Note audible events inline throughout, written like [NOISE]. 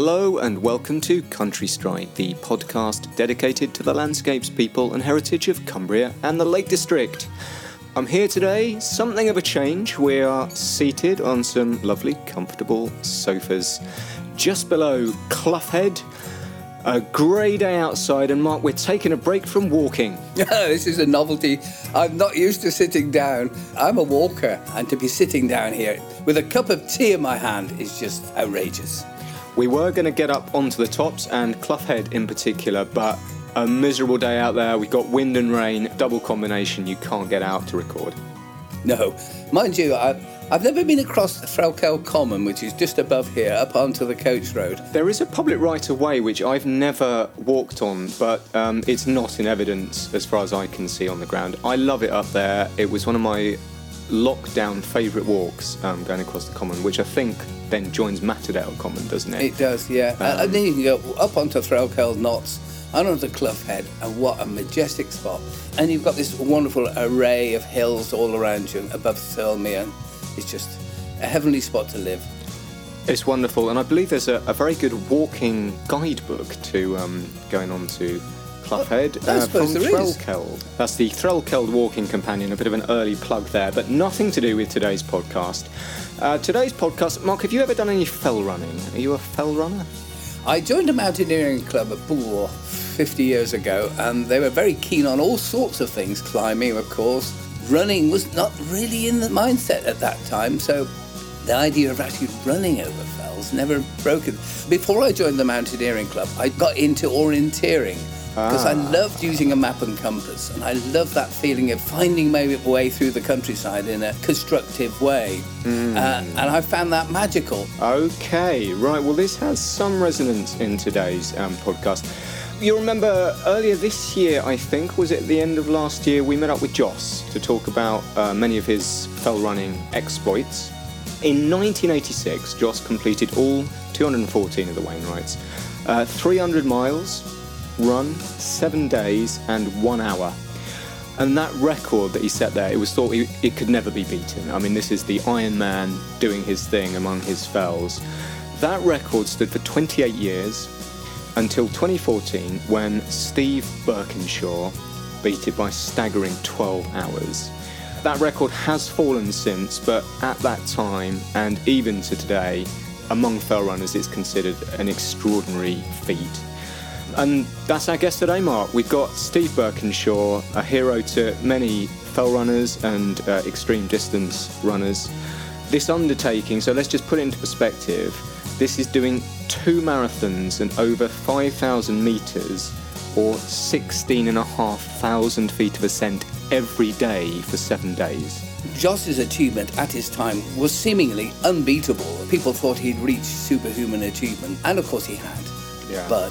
Hello and welcome to Country Stride, the podcast dedicated to the landscapes, people, and heritage of Cumbria and the Lake District. I'm here today, something of a change. We are seated on some lovely, comfortable sofas just below Clough Head. A grey day outside, and Mark, we're taking a break from walking. [LAUGHS] this is a novelty. I'm not used to sitting down. I'm a walker, and to be sitting down here with a cup of tea in my hand is just outrageous. We were going to get up onto the tops and Clough Head in particular, but a miserable day out there. We've got wind and rain, double combination. You can't get out to record. No, mind you, I, I've never been across Threlkeld Common, which is just above here, up onto the coach road. There is a public right of way which I've never walked on, but um, it's not in evidence as far as I can see on the ground. I love it up there. It was one of my lockdown favourite walks um, going across the common, which I think then joins Matterdale Common, doesn't it? It does, yeah. Um, and then you can go up onto Threlkeld Knots under onto Clough Head, and what a majestic spot. And you've got this wonderful array of hills all around you above Thirlmere it's just a heavenly spot to live. It's wonderful, and I believe there's a, a very good walking guidebook to um, going on to Clough Head uh, from Threlkeld. That's the Threlkeld Walking Companion, a bit of an early plug there, but nothing to do with today's podcast. Uh, today's podcast, Mark, have you ever done any fell running? Are you a fell runner? I joined a mountaineering club at Bull 50 years ago, and they were very keen on all sorts of things, climbing, of course, running was not really in the mindset at that time. So the idea of actually running over fells never broken. Before I joined the mountaineering club, I got into orienteering because ah. I loved using a map and compass, and I love that feeling of finding my way through the countryside in a constructive way. Mm. Uh, and I found that magical. Okay, right. Well, this has some resonance in today's um, podcast. You remember earlier this year, I think, was it the end of last year, we met up with Joss to talk about uh, many of his fell running exploits. In 1986, Joss completed all 214 of the Wainwrights, uh, 300 miles, run, seven days, and one hour. And that record that he set there, it was thought it could never be beaten. I mean, this is the Iron Man doing his thing among his fells. That record stood for 28 years, until 2014 when Steve Birkinshaw beat it by staggering 12 hours. That record has fallen since, but at that time and even to today, among fell runners, it's considered an extraordinary feat. And that's our guest today, Mark. We've got Steve Birkinshaw, a hero to many fell runners and uh, extreme distance runners. This undertaking, so let's just put it into perspective, this is doing two marathons and over 5,000 metres or 16,500 feet of ascent every day for seven days. Joss's achievement at his time was seemingly unbeatable. People thought he'd reached superhuman achievement, and of course he had. Yeah. But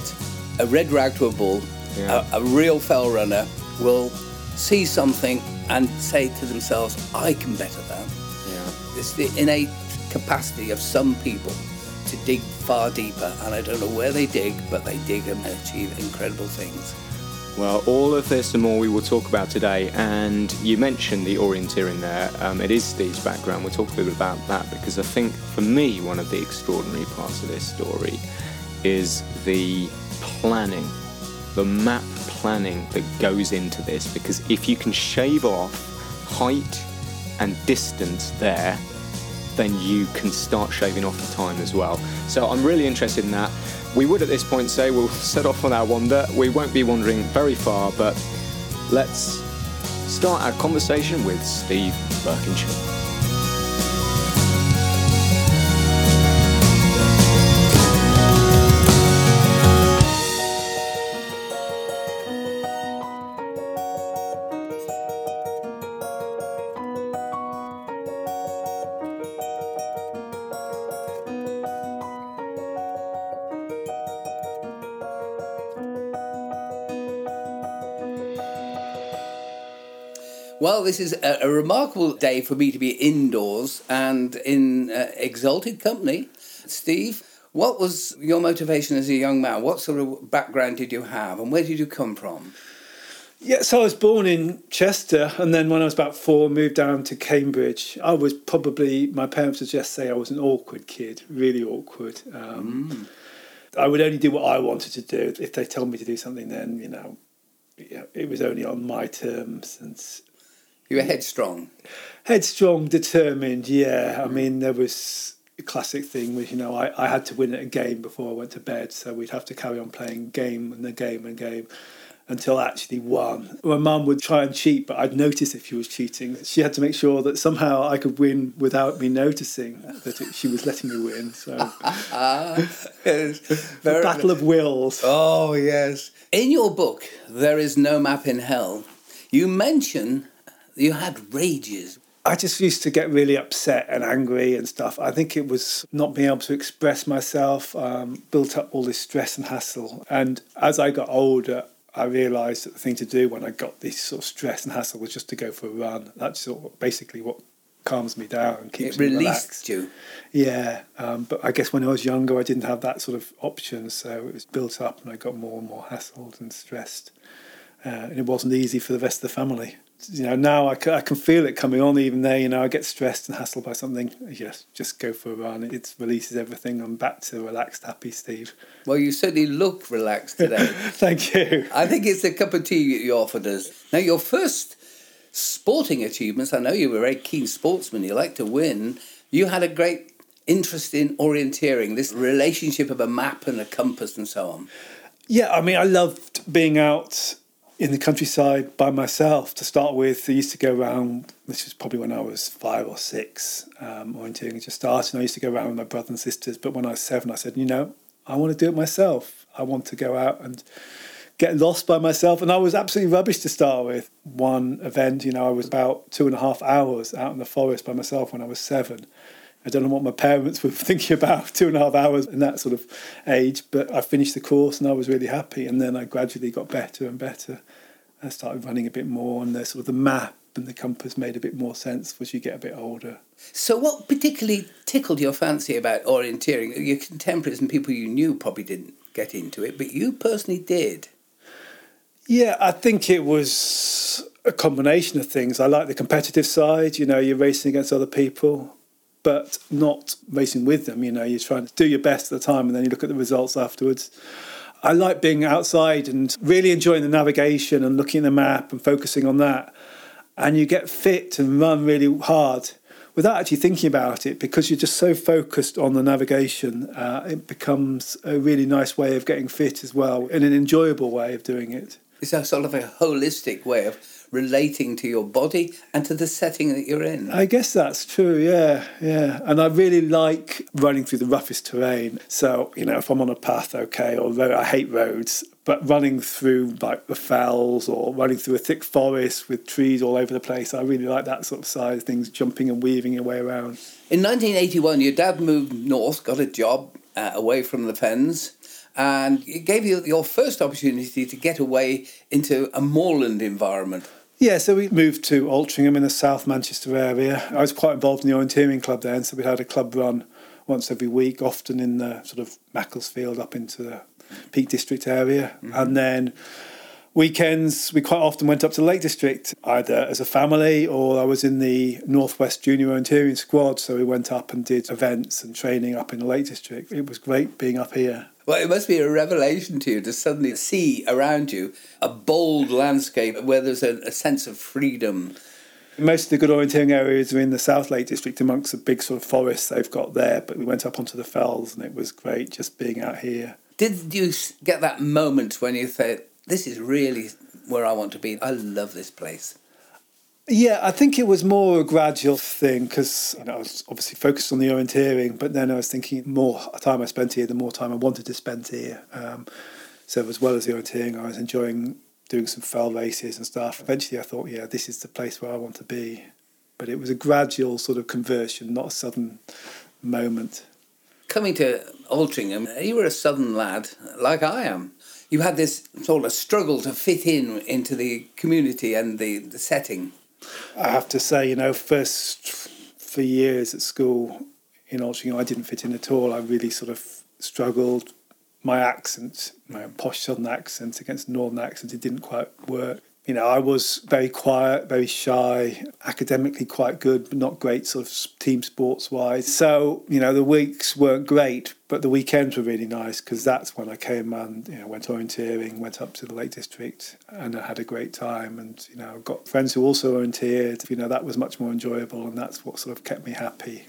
a red rag to a bull, yeah. a, a real fell runner, will see something and say to themselves, I can better that. Yeah. It's the innate capacity of some people to dig far deeper, and I don't know where they dig, but they dig and achieve incredible things. Well, all of this and more we will talk about today. And you mentioned the orienteering there. Um, it is Steve's background. We'll talk a little bit about that because I think for me, one of the extraordinary parts of this story is the planning, the map planning that goes into this. Because if you can shave off height and distance there, then you can start shaving off the time as well. So I'm really interested in that. We would at this point say we'll set off on our wander. We won't be wandering very far, but let's start our conversation with Steve Birkinshaw. Well, this is a, a, remarkable day for me to be indoors and in uh, exalted company. Steve, what was your motivation as a young man? What sort of background did you have and where did you come from? Yeah, so I was born in Chester, and then when I was about four, moved down to Cambridge. I was probably my parents would just say I was an awkward kid, really awkward. Um, mm. I would only do what I wanted to do. If they told me to do something, then you know, it was only on my terms and You were headstrong. headstrong, determined. Yeah, I mean, there was a classic thing was you know I, I had to win at a game before I went to bed, so we'd have to carry on playing game and the game and game until I actually won. My mum would try and cheat, but I'd notice if she was cheating. She had to make sure that somehow I could win without me noticing that it, she was letting me win. So, Ah, [LAUGHS] yes. [LAUGHS] Very- battle of wills. Oh, yes. In your book, There Is No Map in Hell, you mention you had rages. I just used to get really upset and angry and stuff. I think it was not being able to express myself, um, built up all this stress and hassle. And as I got older, I realised that the thing to do when I got this sort of stress and hassle was just to go for a run. That's sort of basically what calms me down and keeps It me released relaxed. you. Yeah, um, but I guess when I was younger, I didn't have that sort of option, so it was built up, and I got more and more hassled and stressed, uh, and it wasn't easy for the rest of the family. You know, now I ca- I can feel it coming on even there. You know, I get stressed and hassled by something. Yes, just go for a run. It releases everything. I'm back to relaxed, happy Steve. Well, you certainly look relaxed today. [LAUGHS] Thank you. I think it's a cup of tea you offered us. Now, your first sporting achievements, I know you were a very keen sportsman, you like to win. You had a great interest in orienteering, this relationship of a map and a compass and so on. Yeah, I mean, I loved being out in the countryside by myself to start with. I used to go around, this was probably when I was five or six, um, orienteering just started. I used to go around with my brothers and sisters, but when I was seven, I said, you know, I want to do it myself. I want to go out and get lost by myself. And I was absolutely rubbish to start with. One event, you know, I was about two and a half hours out in the forest by myself when I was seven. I don't know what my parents were [LAUGHS] thinking about two and a half hours in that sort of age, but I finished the course and I was really happy. And then I gradually got better and better. I started running a bit more, and the sort of the map and the compass made a bit more sense as you get a bit older. So, what particularly tickled your fancy about orienteering? Your contemporaries and people you knew probably didn't get into it, but you personally did. Yeah, I think it was a combination of things. I like the competitive side, you know, you're racing against other people, but not racing with them. You know, you're trying to do your best at the time and then you look at the results afterwards. I like being outside and really enjoying the navigation and looking at the map and focusing on that. And you get fit and run really hard without actually thinking about it because you're just so focused on the navigation. Uh, it becomes a really nice way of getting fit as well and an enjoyable way of doing it. It's a sort of a holistic way of relating to your body and to the setting that you're in. I guess that's true, yeah, yeah. And I really like running through the roughest terrain. So, you know, if I'm on a path, okay, or road, I hate roads, but running through like the fells or running through a thick forest with trees all over the place, I really like that sort of side of things, jumping and weaving your way around. In 1981, your dad moved north, got a job uh, away from the fens, and it gave you your first opportunity to get away into a moorland environment. Yeah, so we moved to Altrincham in the South Manchester area. I was quite involved in the orienteering club then, so we had a club run once every week, often in the sort of Macclesfield up into the Peak District area. Mm-hmm. And then weekends, we quite often went up to the Lake District, either as a family or I was in the Northwest Junior Orienteering Squad, so we went up and did events and training up in the Lake District. It was great being up here. Well, it must be a revelation to you to suddenly see around you a bold landscape where there's a, a sense of freedom. Most of the good orienteering areas are in the South Lake District amongst the big sort of forests they've got there, but we went up onto the fells and it was great just being out here. Did you get that moment when you thought, this is really where I want to be? I love this place. Yeah, I think it was more a gradual thing because you know, I was obviously focused on the orienteering, but then I was thinking more time I spent here, the more time I wanted to spend here. Um, so as well as the orienteering, I was enjoying doing some fell races and stuff. Eventually, I thought, yeah, this is the place where I want to be. But it was a gradual sort of conversion, not a sudden moment. Coming to Altrincham, you were a southern lad, like I am. You had this sort of struggle to fit in into the community and the, the setting. I have to say, you know, first three years at school in Altrincham, I didn't fit in at all. I really sort of struggled. My accent, my posh southern accent against northern accent, it didn't quite work. You know, I was very quiet, very shy, academically quite good, but not great sort of team sports wise. So, you know, the weeks weren't great, but the weekends were really nice because that's when I came and, you know, went orienteering, went up to the Lake District and I had a great time. And, you know, got friends who also orienteered. You know, that was much more enjoyable and that's what sort of kept me happy.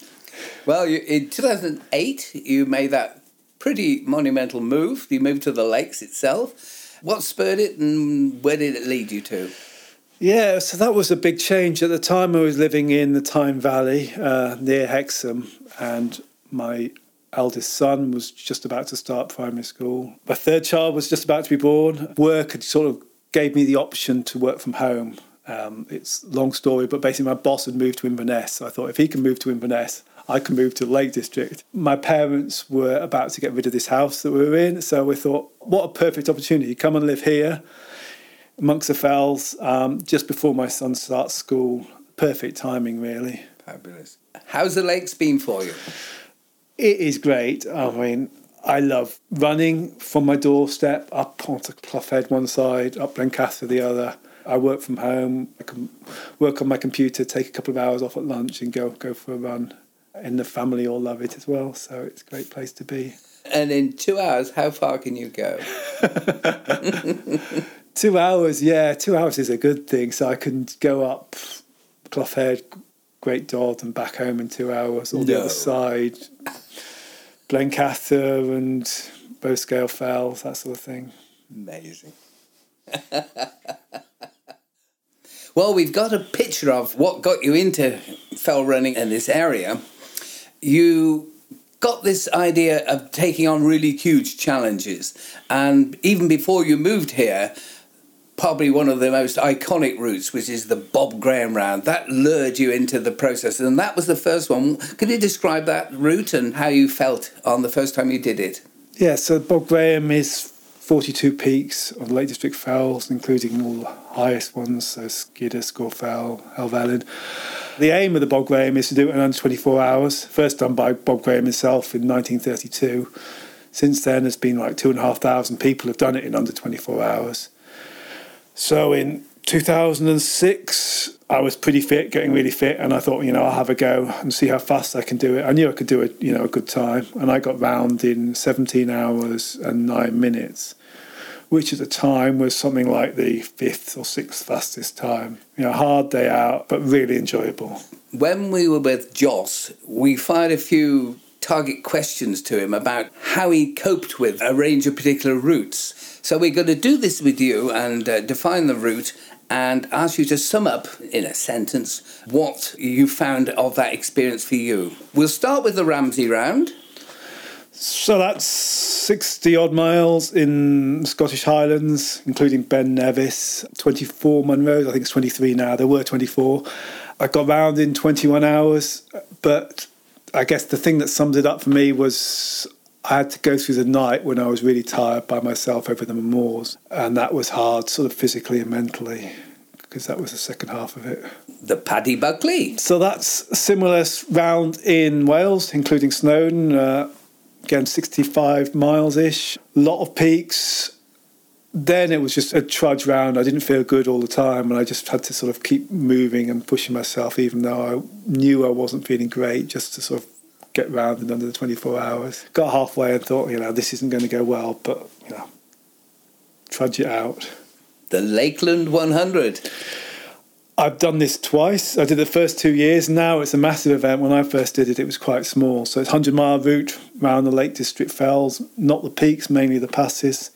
Well, in 2008, you made that pretty monumental move. You moved to the lakes itself. What spurred it and where did it lead you to? Yeah, so that was a big change. At the time, I was living in the Tyne Valley uh, near Hexham, and my eldest son was just about to start primary school. My third child was just about to be born. Work had sort of gave me the option to work from home. Um, it's long story, but basically my boss had moved to Inverness. So I thought if he can move to Inverness, I can move to the Lake District. My parents were about to get rid of this house that we were in, so we thought, what a perfect opportunity. Come and live here amongst the fells um, just before my son starts school. Perfect timing, really. Fabulous. How's the lakes been for you? It is great. I mean, I love running from my doorstep up onto Clough Head one side, up Blencathra the other. I work from home. I can work on my computer, take a couple of hours off at lunch, and go go for a run and the family all love it as well. So it's a great place to be. And in two hours, how far can you go? [LAUGHS] two hours, yeah, two hours is a good thing. So I can go up Clough Head, Great Dod, and back home in two hours, or no. the other side, Blencathra and Bowscale Fells, that sort of thing. Amazing. [LAUGHS] well, we've got a picture of what got you into fell running in this area you got this idea of taking on really huge challenges. And even before you moved here, probably one of the most iconic routes, which is the Bob Graham round, that lured you into the process. And that was the first one. Could you describe that route and how you felt on the first time you did it? Yeah, so Bob Graham is 42 peaks of the Lake District Fells, including all the highest ones, so Skiddaw, Scawfell, Helvellyn. The aim of the Bob Graham is to do it in under 24 hours, first done by Bob Graham himself in 1932. Since then, there's been like two and a half thousand people have done it in under 24 hours. So in 2006, I was pretty fit, getting really fit, and I thought, you know, I'll have a go and see how fast I can do it. I knew I could do it, you know, a good time, and I got round in 17 hours and nine minutes which at the time was something like the fifth or sixth fastest time. You know, hard day out, but really enjoyable. When we were with Joss, we fired a few target questions to him about how he coped with a range of particular routes. So we're going to do this with you and uh, define the route and ask you to sum up in a sentence what you found of that experience for you. We'll start with the Ramsay round. So that's 60 odd miles in Scottish Highlands, including Ben Nevis, 24 Munros, I think it's 23 now, there were 24. I got round in 21 hours, but I guess the thing that sums it up for me was I had to go through the night when I was really tired by myself over the moors, and that was hard, sort of physically and mentally, because that was the second half of it. The Paddy Buckley. So that's a similar round in Wales, including Snowdon. Uh, again 65 miles ish, a lot of peaks. Then it was just a trudge round. I didn't feel good all the time, and I just had to sort of keep moving and pushing myself, even though I knew I wasn't feeling great, just to sort of get round in under the 24 hours. Got halfway and thought, you know, this isn't going to go well, but, you know, trudge it out. The Lakeland 100. I've done this twice. I did the first two years. Now it's a massive event. When I first did it, it was quite small. So it's 100 mile route around the Lake District Fells, not the peaks, mainly the passes.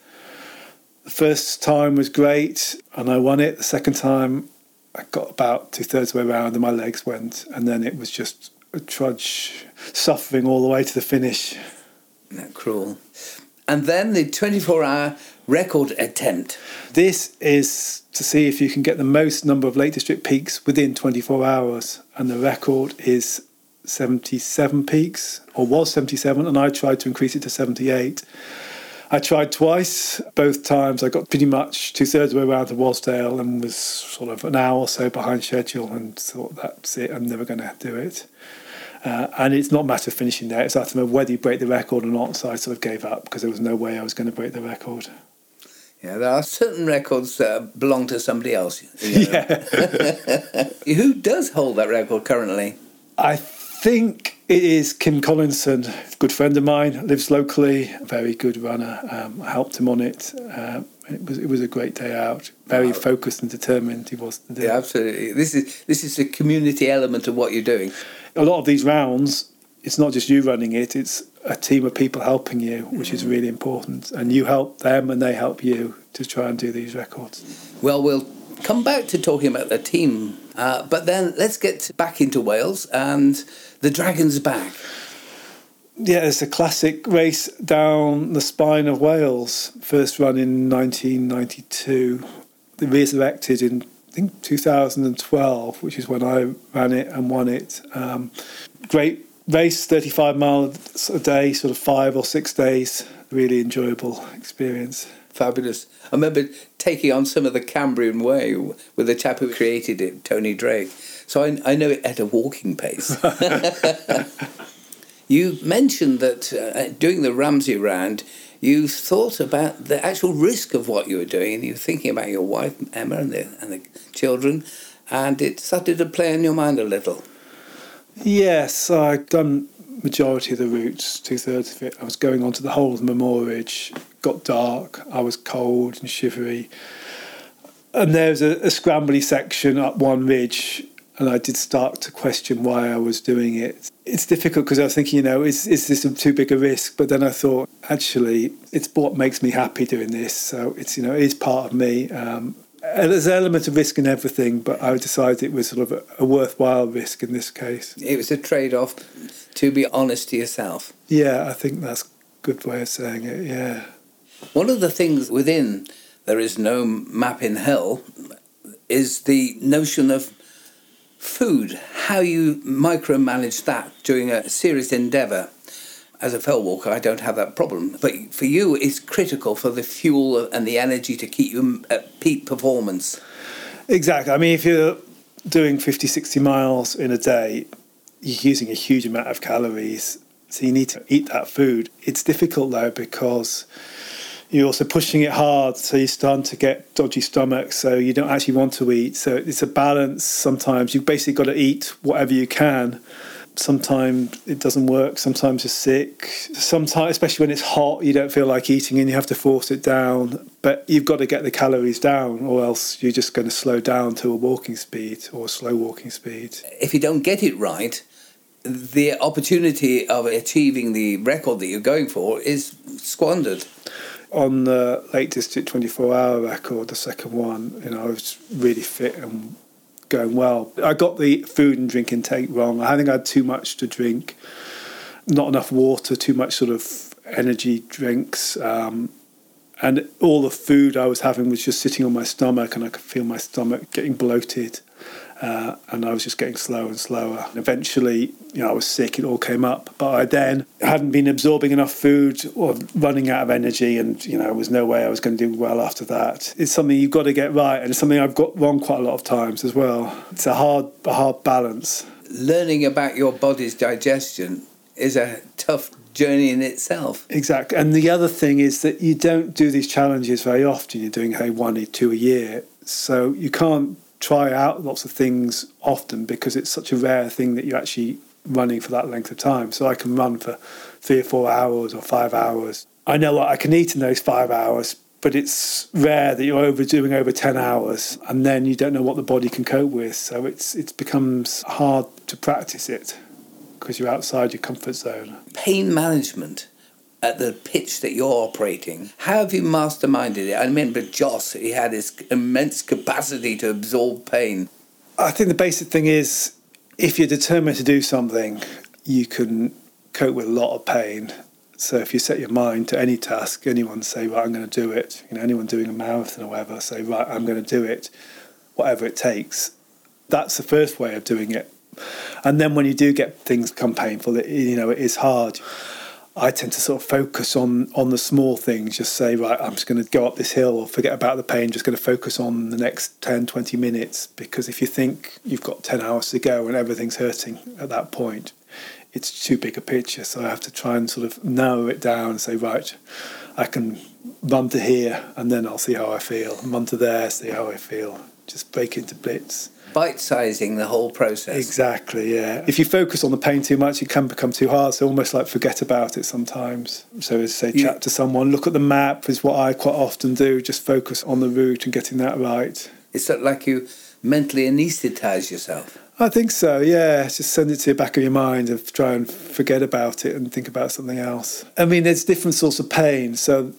The first time was great and I won it. The second time, I got about two thirds of the way around and my legs went. And then it was just a trudge, suffering all the way to the finish. That cruel. And then the 24 hour record attempt. This is to see if you can get the most number of Lake District peaks within 24 hours, and the record is 77 peaks, or was 77, and I tried to increase it to 78. I tried twice. Both times I got pretty much two thirds of the way around to Wasdale and was sort of an hour or so behind schedule and thought that's it, I'm never going to do it. Uh, and it's not a matter of finishing there, it's a matter of whether you break the record or not. So I sort of gave up because there was no way I was going to break the record. Yeah, there are certain records that belong to somebody else. you know. [LAUGHS] [LAUGHS] Who does hold that record currently? I think it is Kim Collinson, a good friend of mine, lives locally, very good runner. Um, I helped him on it. Um, it was it was a great day out. Very Wow. focused and determined he was. Yeah, absolutely. This is this is the community element of what you're doing. A lot of these rounds, it's not just you running it; it's a team of people helping you, which is really important. And you help them, and they help you to try and do these records. Well, we'll come back to talking about the team, uh, but then let's get back into Wales and the Dragons back. Yeah, it's a classic race down the spine of Wales. First run in 1992. They resurrected in, think, 2012, which is when I ran it and won it. Um, great race, 35 miles a day, sort of five or six days. Really enjoyable experience. Fabulous. I remember taking on some of the Cambrian Way with the chap who created it, Tony Drake. So I, I know it at a walking pace. [LAUGHS] [LAUGHS] you mentioned that uh, doing the Ramsay round, you thought about the actual risk of what you were doing, and you were thinking about your wife Emma and the and the children, and it started to play on your mind a little. Yes, I'd done majority of the routes, two thirds of it. I was going on to the whole of the Mamores Ridge. Got dark. I was cold and shivery. And there was a, a scrambly section up one ridge, and I did start to question why I was doing it. It's difficult because I was thinking, you know, is is this too big a risk? But then I thought, actually, it's what makes me happy doing this. So it's you know, it is part of me. Um, and there's an element of risk in everything, but I decided it was sort of a, a worthwhile risk in this case. It was a trade off to be honest to yourself. Yeah, I think that's a good way of saying it. Yeah. One of the things within There Is No Map in Hell is the notion of food, how you micromanage that during a serious endeavour. As a fell walker, I don't have that problem. But for you, it's critical for the fuel and the energy to keep you at peak performance. Exactly. I mean, if you're doing 50, 60 miles in a day, you're using a huge amount of calories. So you need to eat that food. It's difficult though because you're also pushing it hard. So you're starting to get dodgy stomach. So you don't actually want to eat. So it's a balance sometimes. You've basically got to eat whatever you can. Sometimes it doesn't work. Sometimes you're sick. Sometimes, especially when it's hot, you don't feel like eating and you have to force it down. But you've got to get the calories down, or else you're just going to slow down to a walking speed or slow walking speed. If you don't get it right, the opportunity of achieving the record that you're going for is squandered. On the Lake District 24 hour record, the second one, you know, I was really fit and going well. I got the food and drink intake wrong. I think I had too much to drink, not enough water, too much sort of energy drinks. Um, and all the food I was having was just sitting on my stomach, and I could feel my stomach getting bloated. Uh, and I was just getting slower and slower. And eventually, you know, I was sick. It all came up, but I then hadn't been absorbing enough food or running out of energy, and you know, there was no way I was going to do well after that. It's something you've got to get right, and it's something I've got wrong quite a lot of times as well. It's a hard, a hard balance. Learning about your body's digestion is a tough journey in itself. Exactly. And the other thing is that you don't do these challenges very often. You're doing, hey, one or two a year. So you can't try out lots of things often because it's such a rare thing that you're actually running for that length of time. So I can run for three or four hours or five hours. I know what I can eat in those five hours, but it's rare that you're overdoing over 10 hours and then you don't know what the body can cope with. So it's it becomes hard to practice it because you're outside your comfort zone. Pain management at the pitch that you're operating, how have you masterminded it? I remember Joss, he had this immense capacity to absorb pain. I think the basic thing is if you're determined to do something, you can cope with a lot of pain. So if you set your mind to any task, anyone say, right, I'm going to do it. You know, anyone doing a marathon or whatever, say, right, I'm going to do it, whatever it takes. That's the first way of doing it. And then when you do get things come painful, it, you know, it is hard. I tend to sort of focus on on the small things, just say, right, I'm just going to go up this hill or forget about the pain, just going to focus on the next 10, 20 minutes. Because if you think you've got 10 hours to go and everything's hurting at that point, it's too big a picture. So I have to try and sort of narrow it down and say, right, I can run to here and then I'll see how I feel. Run to there, see how I feel. Just break into bits. Bite sizing the whole process. Exactly, yeah. If you focus on the pain too much, it can become too hard. So almost like forget about it sometimes. So as I say, chat to someone, look at the map is what I quite often do. Just focus on the route and getting that right. It's like you mentally anaesthetize yourself. I think so, yeah. Just send it to the back of your mind and try and forget about it and think about something else. I mean, there's different sorts of pain. So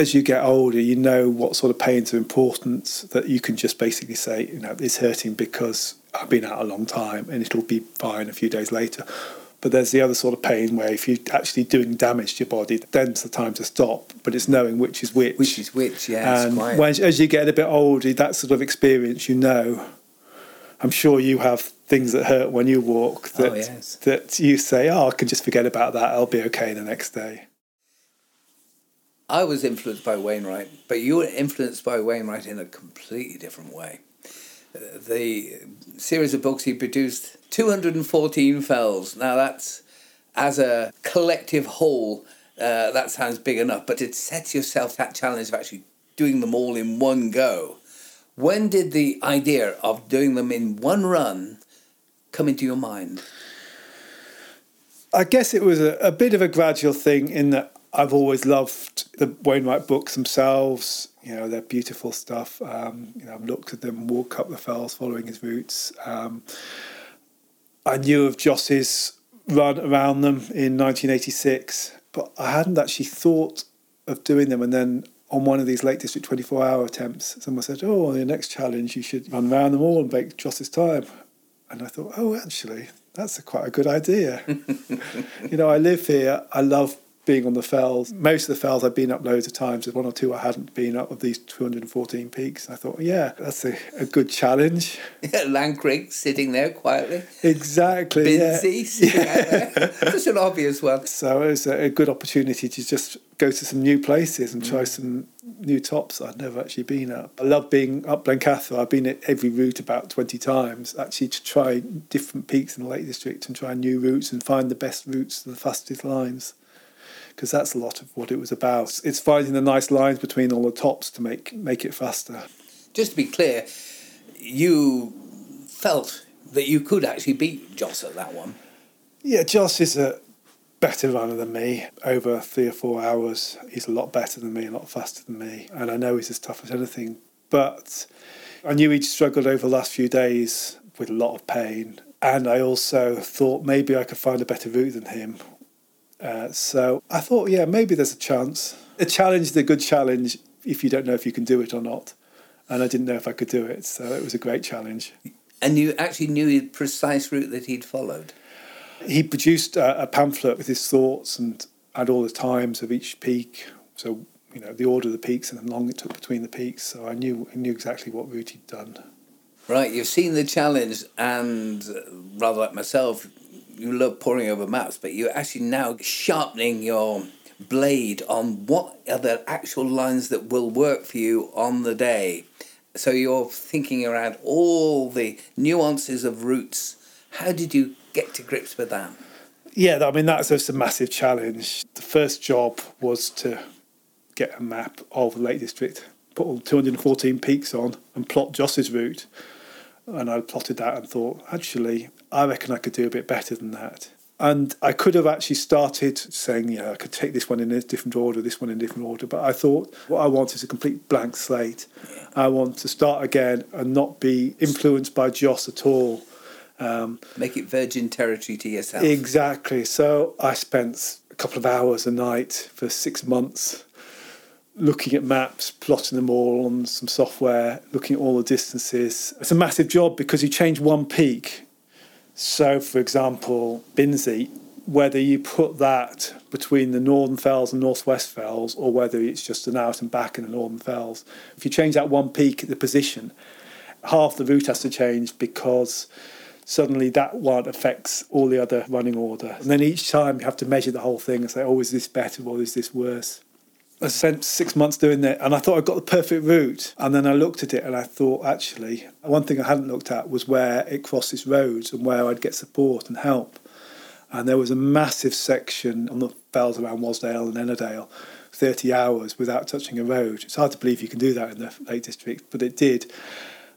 as you get older, you know what sort of pains are important that you can just basically say, you know, it's hurting because I've been out a long time and it'll be fine a few days later. But there's the other sort of pain where if you're actually doing damage to your body, then's the time to stop. But it's knowing which is which. Which is which, yeah. and when, as you get a bit older, that sort of experience, you know. I'm sure you have things that hurt when you walk oh, that Oh, yes. that you say, "Oh, I can just forget about that. I'll be okay the next day." I was influenced by Wainwright, but you were influenced by Wainwright in a completely different way. The series of books he produced, 214 fells. Now, that's as a collective whole, uh, that sounds big enough, but it sets yourself that challenge of actually doing them all in one go. When did the idea of doing them in one run come into your mind? I guess it was a, a bit of a gradual thing in that I've always loved the Wainwright books themselves. You know, they're beautiful stuff. Um, you know, I've looked at them, walk up the fells, following his routes. Um, I knew of Joss's run around them in 1986, but I hadn't actually thought of doing them. And then on one of these Lake District 24 hour attempts, someone said, Oh, on your next challenge, you should run around them all and break Joss's time. And I thought, Oh, actually, that's a quite a good idea. [LAUGHS] you know, I live here. I love being on the fells. Most of the fells I've been up loads of times. There's one or two I hadn't been up of these 214 peaks. I thought, yeah, that's a, a good challenge. [LAUGHS] Lank Rigg sitting there quietly. Exactly. yeah. Binsey sitting out there. [LAUGHS] Such an obvious one. So it was a, a good opportunity to just go to some new places and try mm. some new tops I'd never actually been up. I love being up Blencathra. I've been at every route about 20 times, actually to try different peaks in the Lake District and try new routes and find the best routes, and the fastest lines. Because that's a lot of what it was about. It's finding the nice lines between all the tops to make make it faster. Just to be clear, you felt that you could actually beat Joss at that one. Yeah, Joss is a better runner than me. Over three or four hours, he's a lot better than me, a lot faster than me. And I know he's as tough as anything. But I knew he'd struggled over the last few days with a lot of pain. And I also thought maybe I could find a better route than him. Uh, so I thought, yeah, maybe there's a chance. A challenge is a good challenge if you don't know if you can do it or not. And I didn't know if I could do it. So it was a great challenge. And you actually knew the precise route that he'd followed. he produced a, a pamphlet with his thoughts and had all the times of each peak. So you know the order of the peaks and how long it took between the peaks. So I knew I knew exactly what route he'd done. Right, you've seen the challenge, and uh, rather like myself, you love poring over maps, but you're actually now sharpening your blade on what are the actual lines that will work for you on the day. So you're thinking around all the nuances of routes. How did you get to grips with that? Yeah, I mean that's just a massive challenge. The first job was to get a map of the Lake District, put all 214 peaks on, and plot Joss's route. And I plotted that and thought, actually, I reckon I could do a bit better than that. And I could have actually started saying, you know, I could take this one in a different order, this one in a different order. But I thought, what I want is a complete blank slate. I want to start again and not be influenced by Joss at all. Um, Make it virgin territory to yourself. Exactly. So I spent a couple of hours a night for six months looking at maps, plotting them all on some software, looking at all the distances. It's a massive job because you change one peak. So, for example, Binsey, whether you put that between the Northern Fells and Northwest Fells, or whether it's just an out and back in the Northern Fells, if you change that one peak, the position, half the route has to change because suddenly that one affects all the other running order. And then each time you have to measure the whole thing and say, oh, is this better or is this worse? I spent six months doing that and I thought I got the perfect route. And then I looked at it and I thought, actually, one thing I hadn't looked at was where it crosses roads and where I'd get support and help. And there was a massive section on the fells around Wasdale and Ennerdale, 30 hours without touching a road. It's hard to believe you can do that in the Lake District, but it did.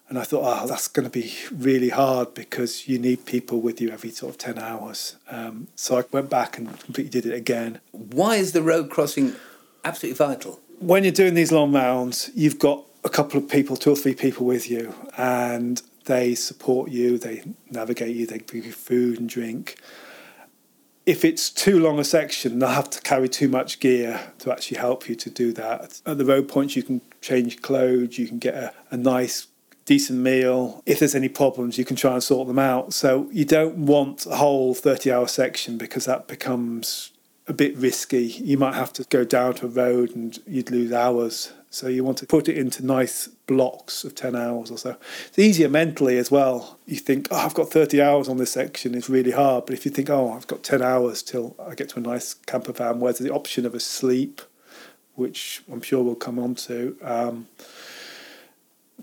And I thought, oh, that's going to be really hard because you need people with you every sort of 10 hours. Um, so I went back and completely did it again. Why is the road crossing absolutely vital? When you're doing these long rounds, you've got a couple of people, two or three people with you, and they support you, they navigate you, they give you food and drink. If it's too long a section, they'll have to carry too much gear to actually help you to do that. At the road points, you can change clothes, you can get a, a nice decent meal. If there's any problems, you can try and sort them out. So you don't want a whole 30 hour section because that becomes a bit risky. You might have to go down to a road and you'd lose hours. So you want to put it into nice blocks of 10 hours or so. It's easier mentally as well. You think, oh, I've got 30 hours on this section, it's really hard. But if you think, oh, I've got 10 hours till I get to a nice camper van where there's the option of a sleep, which I'm sure we'll come on to, um,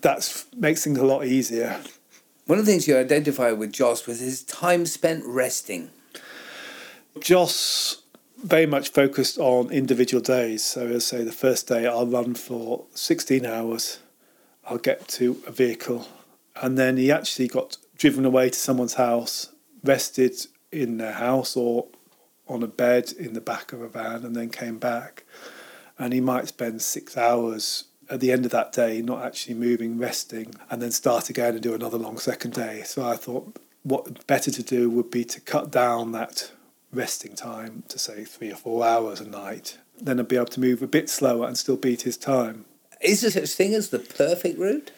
that makes things a lot easier. One of the things you identified with Joss was his time spent resting. Joss very much focused on individual days. So, as say, the first day I'll run for 16 hours, I'll get to a vehicle, and then he actually got driven away to someone's house, rested in their house or on a bed in the back of a van, and then came back. And he might spend six hours at the end of that day not actually moving, resting, and then start again and do another long second day. So I thought what better to do would be to cut down that resting time to say three or four hours a night, then I'd be able to move a bit slower and still beat his time. Is there such thing as the perfect route?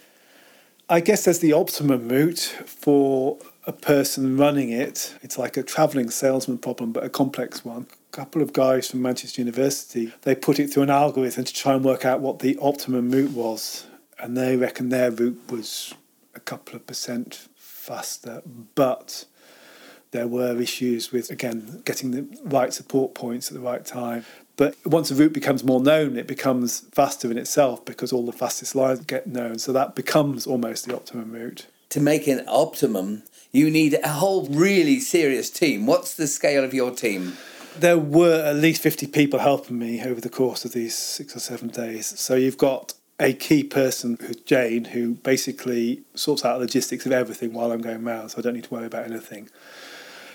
I guess there's the optimum route for a person running it. It's like a travelling salesman problem, but a complex one. A couple of guys from Manchester University, they put it through an algorithm to try and work out what the optimum route was. And they reckon their route was a couple of percent faster, but there were issues with, again, getting the right support points at the right time. But once a route becomes more known, it becomes faster in itself because all the fastest lines get known. So that becomes almost the optimum route. To make an optimum, you need a whole really serious team. What's the scale of your team? There were at least 50 people helping me over the course of these six or seven days. So you've got a key person, who's Jane, who basically sorts out the logistics of everything while I'm going around, so I don't need to worry about anything.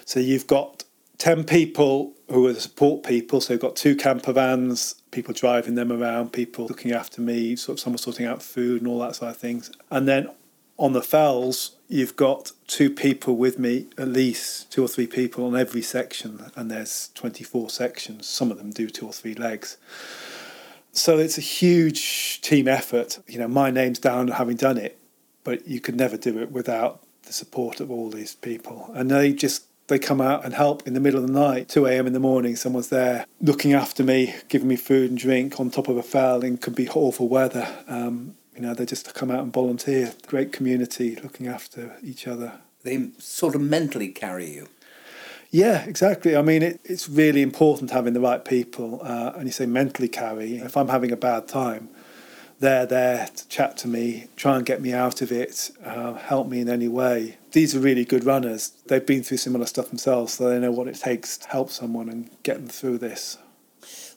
So you've got 10 people who are the support people. So you've got two camper vans, people driving them around, people looking after me, sort of someone sorting out food and all that sort of things. And then on the fells, you've got two people with me, at least two or three people on every section, and there's 24 sections. Some of them do two or three legs. So it's a huge team effort. You know, my name's down having done it, but you could never do it without the support of all these people. And they just they come out and help in the middle of the night, 2 a.m. in the morning. Someone's there looking after me, giving me food and drink on top of a fell in could be awful weather. Um, you know, they just come out and volunteer. Great community looking after each other. They sort of mentally carry you. Yeah, exactly. I mean, it, it's really important having the right people. Uh, and you say mentally carry. If I'm having a bad time, they're there to chat to me, try and get me out of it, uh, help me in any way. These are really good runners. They've been through similar stuff themselves, so they know what it takes to help someone and get them through this.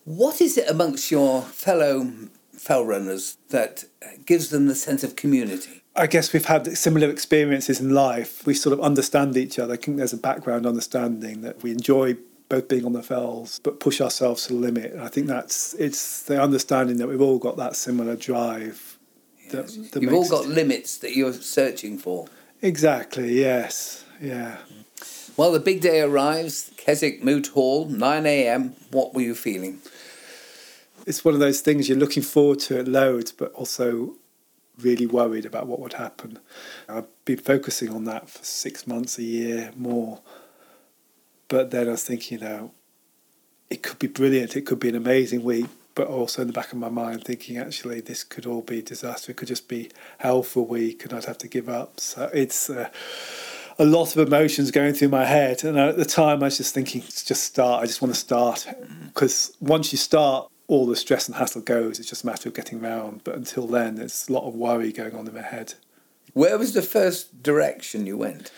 What is it amongst your fellow fell runners that gives them the sense of community? I guess we've had similar experiences in life. We sort of understand each other. I think there's a background understanding that we enjoy both being on the fells, but push ourselves to the limit. And I think that's it's the understanding that we've all got that similar drive. That, that You've all got limits that you're searching for. Exactly. Yes. Yeah. Well, the big day arrives. Keswick Moot Hall, nine a.m. What were you feeling? It's one of those things you're looking forward to it loads, but also really worried about what would happen. I've been focusing on that for six months, a year more but then I was thinking, you know, it could be brilliant. It could be an amazing week. But also in the back of my mind, thinking actually this could all be disaster. It could just be hell for a week, and I'd have to give up. So it's uh, a lot of emotions going through my head. And at the time, I was just thinking, just start. I just want to start because once you start, all the stress and hassle goes. It's just a matter of getting round. But until then, there's a lot of worry going on in my head. Where was the first direction you went?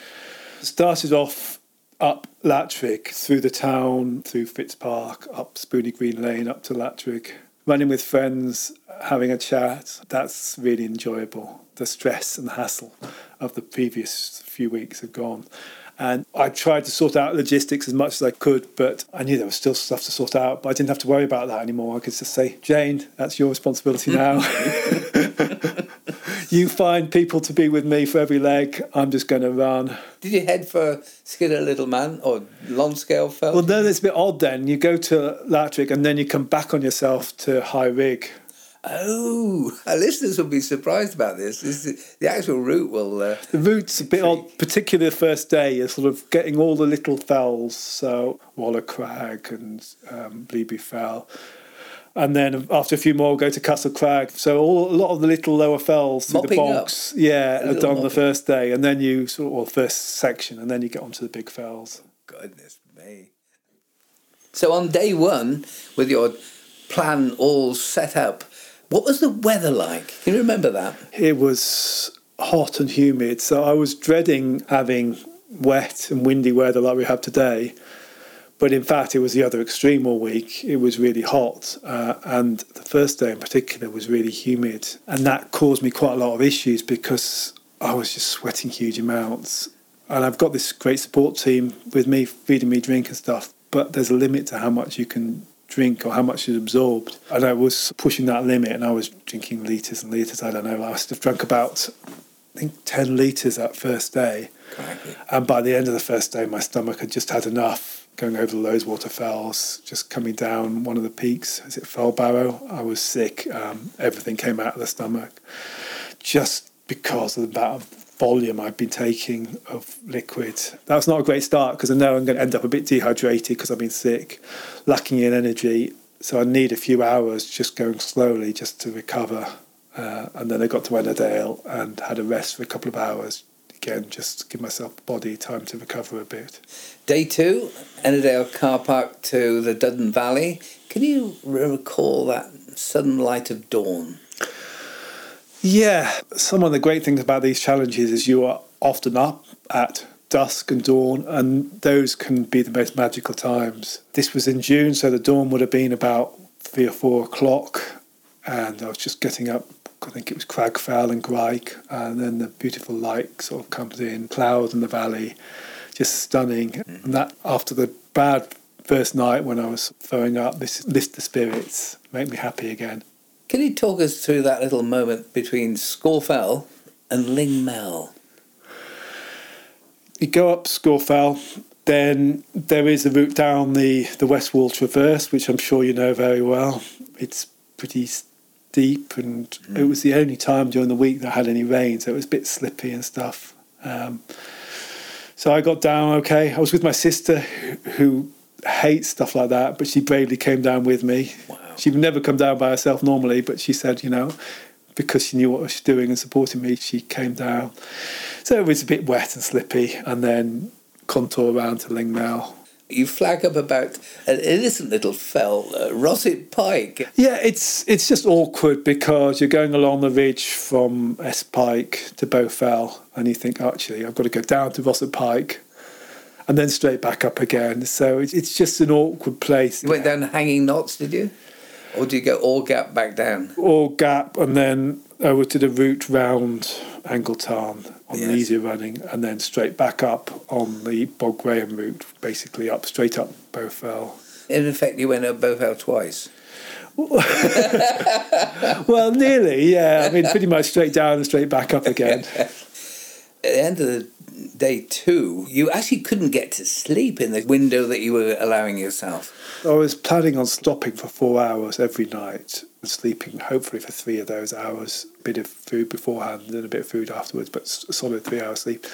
Started off up Latrigg through the town, through Fitz Park, up Spooney Green Lane, up to Latrigg, running with friends, having a chat. That's really enjoyable. The stress and the hassle of the previous few weeks have gone. And I tried to sort out logistics as much as I could, but I knew there was still stuff to sort out. But I didn't have to worry about that anymore. I could just say, Jane, that's your responsibility now. [LAUGHS] [LAUGHS] you find people to be with me for every leg. I'm just going to run. Did you head for Skiddaw Little Man or Lonscale Fell? Well, then it's a bit odd then. You go to Latrigg and then you come back on yourself to High Rigg. Oh, our listeners will be surprised about this. this is, the actual route will. Uh, the route's a bit odd, particularly the first day. You're sort of getting all the little fells, so Walla Crag and um, Bleeby Fell and then after a few more, go to Castle Crag. So all, a lot of the little lower fells through the bogs, up. yeah, are done on the first day, and then you sort of well, first section, and then you get onto the big fells. Goodness me! So on day one, with your plan all set up, what was the weather like? Can you remember that? It was hot and humid, so I was dreading having wet and windy weather like we have today. But in fact, it was the other extreme all week. It was really hot, uh, and the first day in particular was really humid, and that caused me quite a lot of issues because I was just sweating huge amounts. And I've got this great support team with me, feeding me drink and stuff. But there's a limit to how much you can drink or how much is absorbed. And I was pushing that limit, and I was drinking liters and liters. I don't know. I must have drunk about, I think, ten liters that first day. And by the end of the first day, my stomach had just had enough going over the Loweswater Fells, just coming down one of the peaks. Is it Fellbarrow? I was sick. Um, everything came out of the stomach, just because of the amount of volume I've been taking of liquid. That was not a great start because I know I'm going to end up a bit dehydrated because I've been sick, lacking in energy. So I need a few hours just going slowly just to recover. Uh, and then I got to Ennerdale and had a rest for a couple of hours again, just give myself body time to recover a bit. Day two, Ennerdale car park to the Duddon Valley. Can you recall that sudden light of dawn? Yeah, some of the great things about these challenges is you are often up at dusk and dawn, and those can be the most magical times. This was in June, so the dawn would have been about three or four o'clock, and I was just getting up I think it was Cragfell and Grike, and then the beautiful light sort of comes in, cloud in the valley, just stunning. Mm-hmm. And that after the bad first night when I was throwing up, this lift the spirits, make me happy again. Can you talk us through that little moment between Scafell and Lingmell? You go up Scafell, then there is a route down the, the West Wall Traverse, which I'm sure you know very well. It's pretty deep, and mm. it was the only time during the week that I had any rain, so it was a bit slippy and stuff. Um, so I got down okay. I was with my sister, who hates stuff like that, but she bravely came down with me. Wow. She would never come down by herself normally, but she said, you know, because she knew what I was doing and supporting me, she came down. So it was a bit wet and slippy, and then contour around to Lingmell you flag up about an innocent little fell, uh, Rossett Pike. Yeah, it's it's just awkward because you're going along the ridge from Esk Pike to Bowfell, and you think actually I've got to go down to Rossett Pike, and then straight back up again. So it's it's just an awkward place. You went down Hanging Knots, did you? Or do you go Ore Gap back down? Ore Gap and then over did a route round Angletarn on yes. the easier running, and then straight back up on the Bob Graham route, basically up straight up Bowfell. In effect, you went up Bowfell twice. [LAUGHS] well, nearly, yeah. I mean, pretty much straight down and straight back up again. [LAUGHS] At the end of the day two, you actually couldn't get to sleep in the window that you were allowing yourself. I was planning on stopping for four hours every night and sleeping hopefully for three of those hours. A bit of food beforehand and a bit of food afterwards, but solid three hours sleep.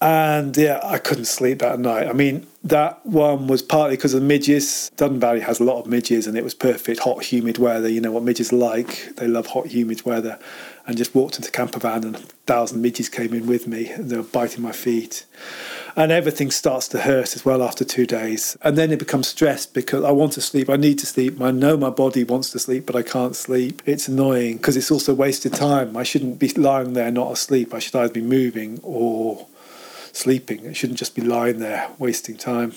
And yeah, I couldn't sleep that night. I mean, that one was partly because of midges. Valley has a lot of midges, and it was perfect hot, humid weather. You know what midges like. They love hot, humid weather. And just walked into camper van, and a thousand midges came in with me, and they were biting my feet and everything starts to hurt as well after two days. And then it becomes stress because I want to sleep, I need to sleep. I know my body wants to sleep, but I can't sleep. It's annoying because it's also wasted time. I shouldn't be lying there not asleep. I should either be moving or sleeping. It shouldn't just be lying there wasting time.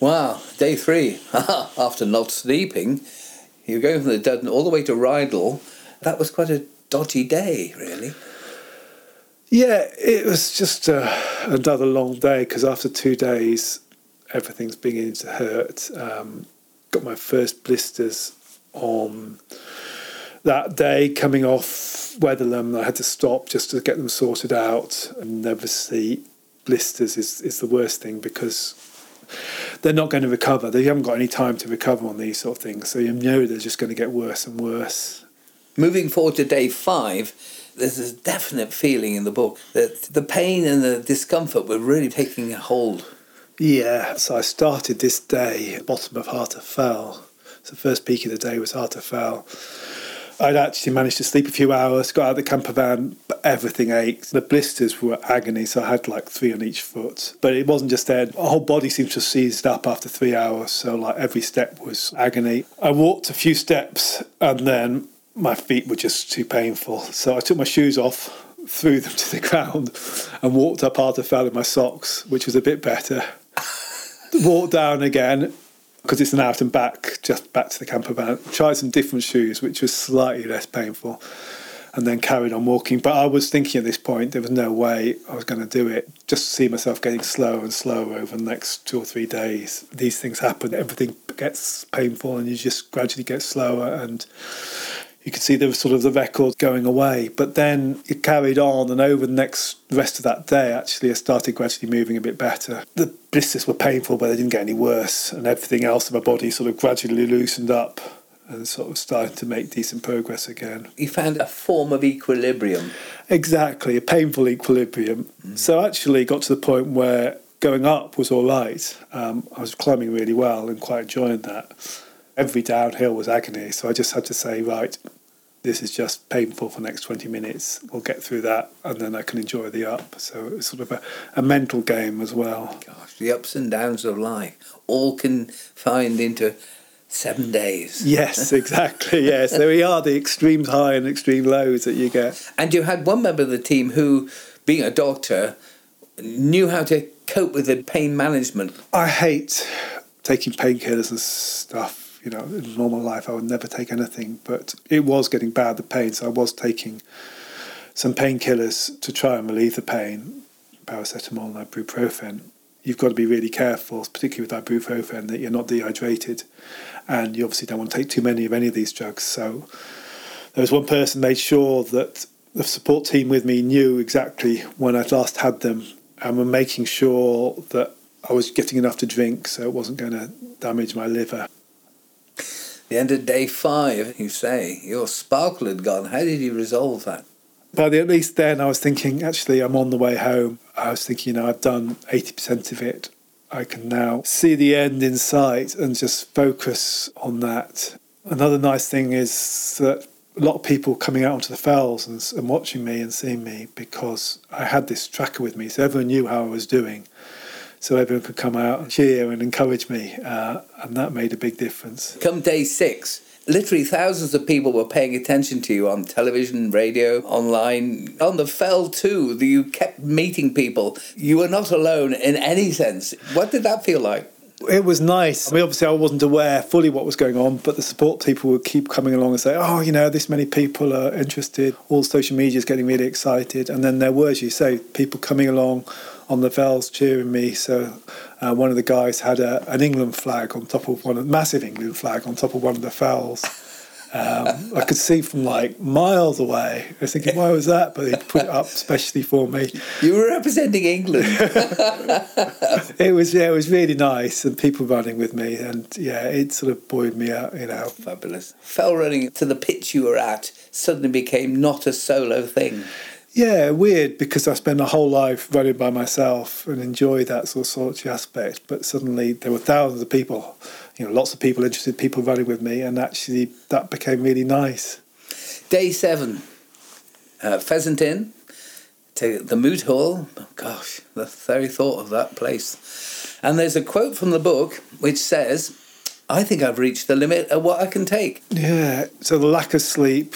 Wow, day three. [LAUGHS] After not sleeping, you're going from the Duddon all the way to Rydal. That was quite a dodgy day, really. Yeah, it was just uh, another long day because after two days, everything's beginning to hurt. Um, got my first blisters on that day coming off Wetherlam. I had to stop just to get them sorted out. And obviously, blisters is, is the worst thing because they're not going to recover. They haven't got any time to recover on these sort of things. So you know they're just going to get worse and worse. Moving forward to day five, there's a definite feeling in the book that the pain and the discomfort were really taking a hold. Yeah, so I started this day bottom of Harter Fell. So the first peak of the day was Harter Fell. I'd actually managed to sleep a few hours, got out of the camper van, but everything ached. The blisters were agony, so I had like three on each foot. But it wasn't just there. My whole body seemed to have seized up after three hours, so like every step was agony. I walked a few steps and then my feet were just too painful. So I took my shoes off, threw them [LAUGHS] to the ground, and walked up Fell in my socks, which was a bit better. walked down again, because it's an out and back, just back to the camper van. Tried some different shoes, which was slightly less painful, and then carried on walking. But I was thinking at this point there was no way I was going to do it. Just see myself getting slower and slower over the next two or three days. These things happen. Everything gets painful, and you just gradually get slower and you could see there was sort of the record going away. But then it carried on, and over the next rest of that day, actually, I started gradually moving a bit better. The blisters were painful, but they didn't get any worse, and everything else in my body sort of gradually loosened up and sort of started to make decent progress again. You found a form of equilibrium. Exactly, a painful equilibrium. Mm. So actually, got to the point where going up was all right. Um, I was climbing really well and quite enjoying that every downhill was agony. So I just had to say, right, this is just painful for the next 20 minutes. We'll get through that and then I can enjoy the up. So it's sort of a, a mental game as well. Gosh, the ups and downs of life all can find into seven days. Yes, [LAUGHS] exactly. yes, there we are the extremes high and extreme lows that you get. And you had one member of the team who, being a doctor, knew how to cope with the pain management. I hate taking painkillers and stuff you know, in normal life, I would never take anything, but it was getting bad, the pain, so I was taking some painkillers to try and relieve the pain, paracetamol and ibuprofen. You've got to be really careful, particularly with ibuprofen, that you're not dehydrated, and you obviously don't want to take too many of any of these drugs. So there was one person made sure that the support team with me knew exactly when I'd last had them, and were making sure that I was getting enough to drink, so it wasn't going to damage my liver. The end of day five, you say, your sparkle had gone. How did you resolve that? By the, at least then, I was thinking, actually, I'm on the way home. I was thinking, you know, I've done 80% of it. I can now see the end in sight and just focus on that. Another nice thing is that a lot of people coming out onto the fells and, and watching me and seeing me because I had this tracker with me, so everyone knew how I was doing so everyone could come out and cheer and encourage me, uh, and that made a big difference. Come day six, literally thousands of people were paying attention to you on television, radio, online, on the fell too. You kept meeting people. You were not alone in any sense. What did that feel like? It was nice. I mean, obviously, I wasn't aware fully what was going on, but the support people would keep coming along and say, "Oh, you know, this many people are interested." All social media is getting really excited, and then there were, as you say, people coming along on the Fells cheering me. So uh, one of the guys had a, an England flag on top of one, a massive England flag on top of one of the Fells. Um, I could see from like miles away. I was thinking, why was that? But they put it up specially for me. You were representing England. [LAUGHS] [LAUGHS] it was yeah, it was really nice, and people running with me, and yeah, it sort of buoyed me out. You know, fabulous. Fell running to the pitch you were at suddenly became not a solo thing. Yeah, weird because I spent a whole life running by myself and enjoy that sort of solitary aspect. But suddenly there were thousands of people, you know, lots of people interested, people running with me, and actually that became really nice. Day seven, uh, Pheasant Inn, to the Moot Hall. Oh, gosh, the very thought of that place. And there's a quote from the book which says, I think I've reached the limit of what I can take. Yeah, so the lack of sleep,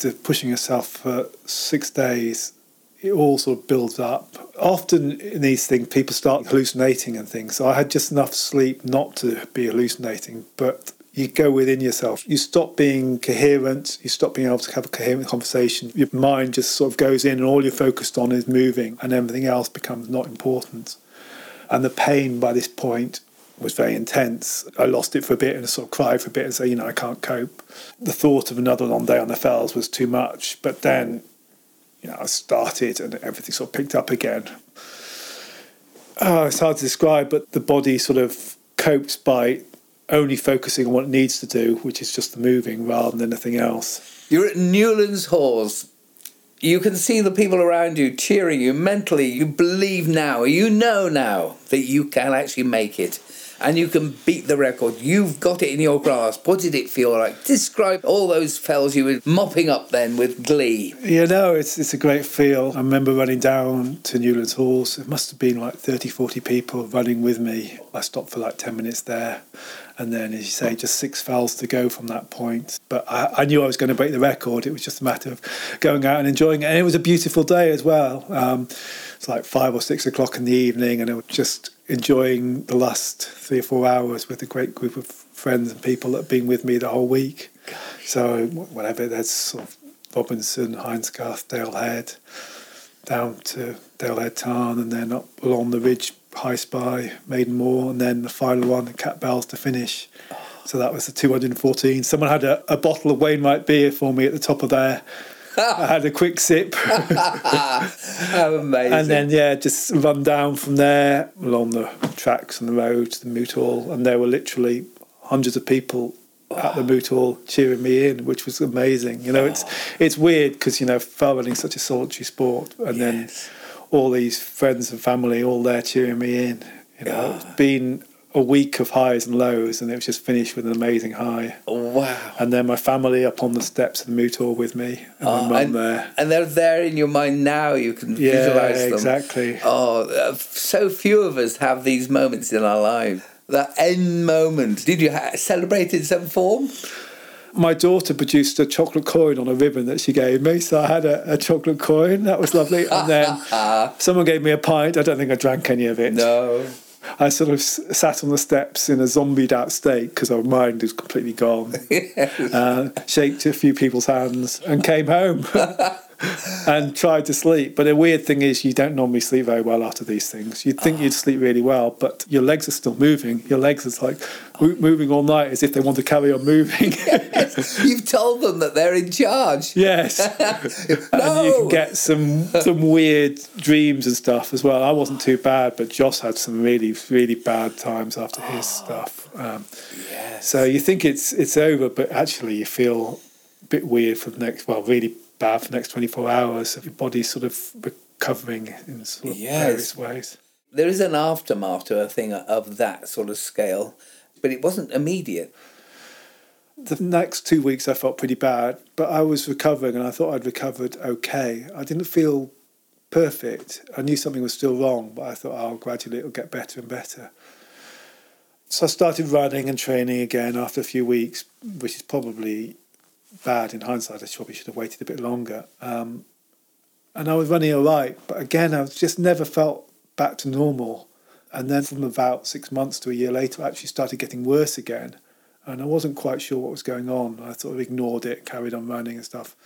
to pushing yourself for six days, it all sort of builds up. Often in these things, people start hallucinating and things. So I had just enough sleep not to be hallucinating, but you go within yourself. You stop being coherent. You stop being able to have a coherent conversation. Your mind just sort of goes in, and all you're focused on is moving, and everything else becomes not important. And the pain by this point was very intense. I lost it for a bit and sort of cried for a bit and said, you know, I can't cope. The thought of another long day on the fells was too much. But then, you know, I started and everything sort of picked up again. Oh, it's hard to describe, but the body sort of copes by only focusing on what it needs to do, which is just the moving rather than anything else. You're at Newlands Hause. You can see the people around you cheering you mentally. You believe now, you know now that you can actually make it and you can beat the record. You've got it in your grasp. What did it feel like? Describe all those fells you were mopping up then with glee. You know, it's, it's a great feel. I remember running down to Newlands Hause. It must have been like 30, 40 people running with me. I stopped for like 10 minutes there and then, as you say, just six fells to go from that point. But I, I, knew I was going to break the record. It was just a matter of going out and enjoying it. And it was a beautiful day as well. Um, it's like five or six o'clock in the evening, and I was just enjoying the last three or four hours with a great group of friends and people that have been with me the whole week. So, whatever, there's sort of Robinson, Dale Head, down to Dale Head Tarn, and then up along the ridge High Spy, Maiden Moor, and then the final one, Cat Bells to finish. So that was the 214. Someone had a, a bottle of Wainwright beer for me at the top of there. I had a quick sip. [LAUGHS] Amazing. And then, yeah, just run down from there along the tracks and the road to the Moot Hall. And there were literally hundreds of people at the Moot Hall cheering me in, which was amazing. You know, it's it's weird because, you know, fell running such a solitary sport. And yes. then all these friends and family all there cheering me in. You know, it's been a week of highs and lows, and it was just finished with an amazing high. Wow! And then my family up on the steps of the Hall with me, and oh, my mum there. And they're there in your mind now. You can yeah, visualize them. exactly. Oh, uh, so few of us have these moments in our lives. That end moment. Did you ha- celebrate in some form? my daughter produced a chocolate coin on a ribbon that she gave me, so I had a, a chocolate coin. That was lovely. And then [LAUGHS] someone gave me a pint. I don't think I drank any of it. No. I sort of sat on the steps in a zombied out state because our mind was completely gone. [LAUGHS] yes. uh, shaked a few people's hands and came home. [LAUGHS] [LAUGHS] and tried to sleep. But the weird thing is, you don't normally sleep very well after these things. You'd think oh. you'd sleep really well, but your legs are still moving. Your legs are like moving all night as if they want to carry on moving. yes. [LAUGHS] You've told them that they're in charge. Yes. no. [LAUGHS] And you can get some some weird dreams and stuff as well. I wasn't too bad, but Joss had some really really bad times after his oh. stuff. Um, yes. So you think it's it's over, but actually you feel a bit weird for the next well really bad for the next 24 hours of your body sort of recovering in sort of yes. various ways. There is an aftermath to a thing of that sort of scale, but it wasn't immediate. The next two weeks I felt pretty bad, but I was recovering and I thought I'd recovered okay. I didn't feel perfect. I knew something was still wrong, but I thought, oh, gradually it'll get better and better. So I started running and training again after a few weeks, which is probably bad in hindsight. I probably should have waited a bit longer. Um, and I was running all right, but again, I just never felt back to normal. And then from about six months to a year later, I actually started getting worse again. And I wasn't quite sure what was going on. I sort of ignored it, carried on running and stuff.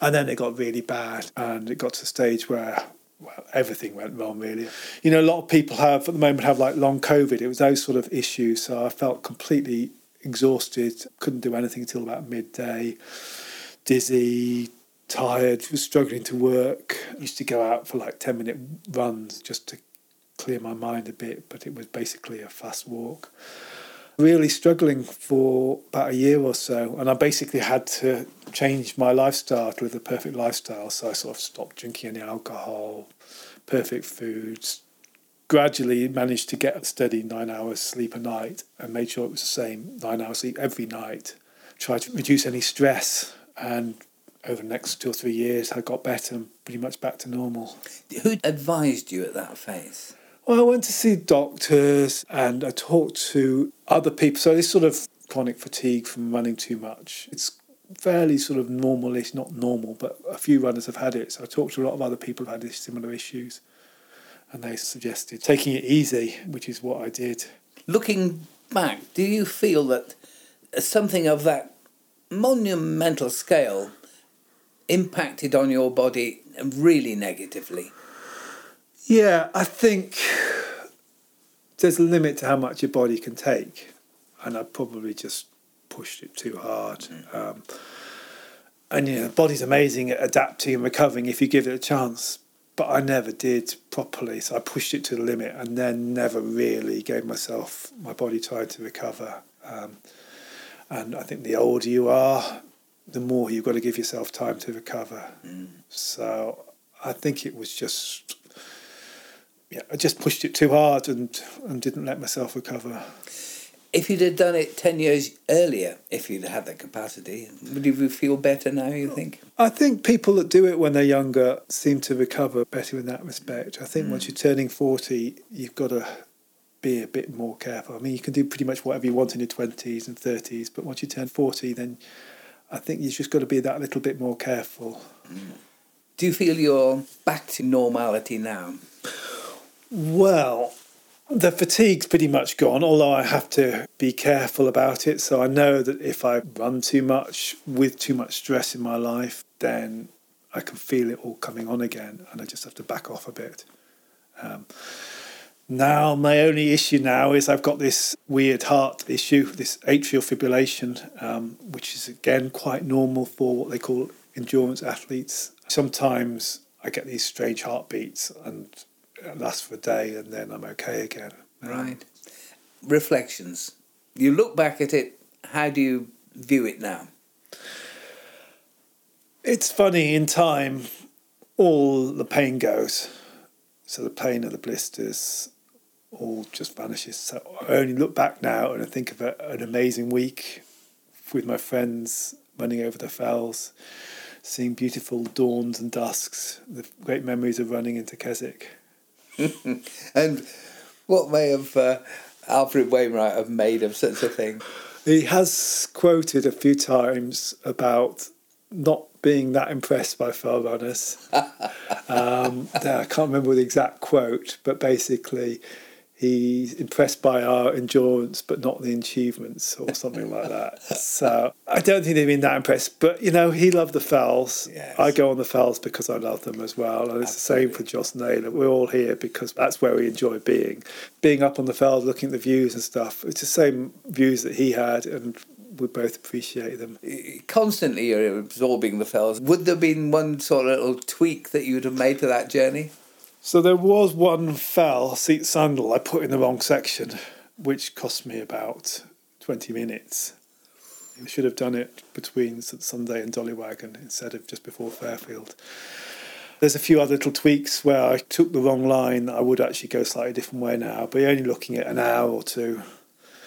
And then it got really bad, and it got to a stage where well, everything went wrong really. You know, a lot of people have at the moment have like long COVID. It was those sort of issues. So I felt completely exhausted, couldn't do anything until about midday, dizzy, tired, was struggling to work. used to go out for like 10 minute runs just to clear my mind a bit, but it was basically a fast walk. Really struggling for about a year or so, and I basically had to change my lifestyle to live the perfect lifestyle. So I sort of stopped drinking any alcohol, perfect foods, gradually managed to get a steady nine hours sleep a night and made sure it was the same nine hours sleep every night. Tried to reduce any stress and over the next two or three years I got better and pretty much back to normal. Who advised you at that phase? Well, I went to see doctors and I talked to other people. So this sort of chronic fatigue from running too much. It's fairly sort of normalish, not normal, but a few runners have had it. So I talked to a lot of other people who had similar issues, and they suggested taking it easy, which is what I did. Looking back, do you feel that something of that monumental scale impacted on your body really negatively? Yeah, I think there's a limit to how much your body can take, and I probably just pushed it too hard. Mm. Um, and you know, the body's amazing at adapting and recovering if you give it a chance. But I never did properly, so I pushed it to the limit, and then never really gave myself my body time to recover. Um, and I think the older you are, the more you've got to give yourself time to recover. Mm. So I think it was just, yeah, I just pushed it too hard and and didn't let myself recover if you'd have done it 10 years earlier, if you'd had that capacity, would you feel better now, you think? I think people that do it when they're younger seem to recover better in that respect. I think mm. once you're turning 40, you've got to be a bit more careful. I mean, you can do pretty much whatever you want in your 20s and 30s, but once you turn 40, then I think you've just got to be that little bit more careful. Mm. Do you feel you're back to normality now? Well, the fatigue's pretty much gone, although I have to be careful about it. So I know that if I run too much with too much stress in my life, then I can feel it all coming on again, and I just have to back off a bit. Um, now, my only issue now is I've got this weird heart issue, this atrial fibrillation, um, which is again quite normal for what they call endurance athletes. Sometimes I get these strange heartbeats, and lasts for a day and then I'm okay again. Right. Reflections. You look back at it, how do you view it now? It's funny, in time, all the pain goes. So the pain of the blisters all just vanishes. So I only look back now and I think of a, an amazing week with my friends running over the fells, seeing beautiful dawns and dusks, the great memories of running into Keswick. [LAUGHS] and what may have uh, Alfred Wainwright have made of such a thing? He has quoted a few times about not being that impressed by runners. [LAUGHS] um, I can't remember the exact quote, but basically, he's impressed by our endurance but not the achievements or something like that. [LAUGHS] So I don't think they've been that impressed. But you know, he loved the fells. Yes. I go on the fells because I love them as well. And it's Absolutely. the same for Joss Naylor. We're all here because that's where we enjoy being. Being up on the fells, looking at the views and stuff. It's the same views that he had and we both appreciate them. Constantly you're absorbing the fells. Would there have been one sort of little tweak that you'd have made to that journey? So there was one fell seat sandal I put in the wrong section, which cost me about 20 minutes. I should have done it between Sunday and Dollywaggon instead of just before Fairfield. There's a few other little tweaks where I took the wrong line. I would actually go slightly different way now, but you're only looking at an hour or two.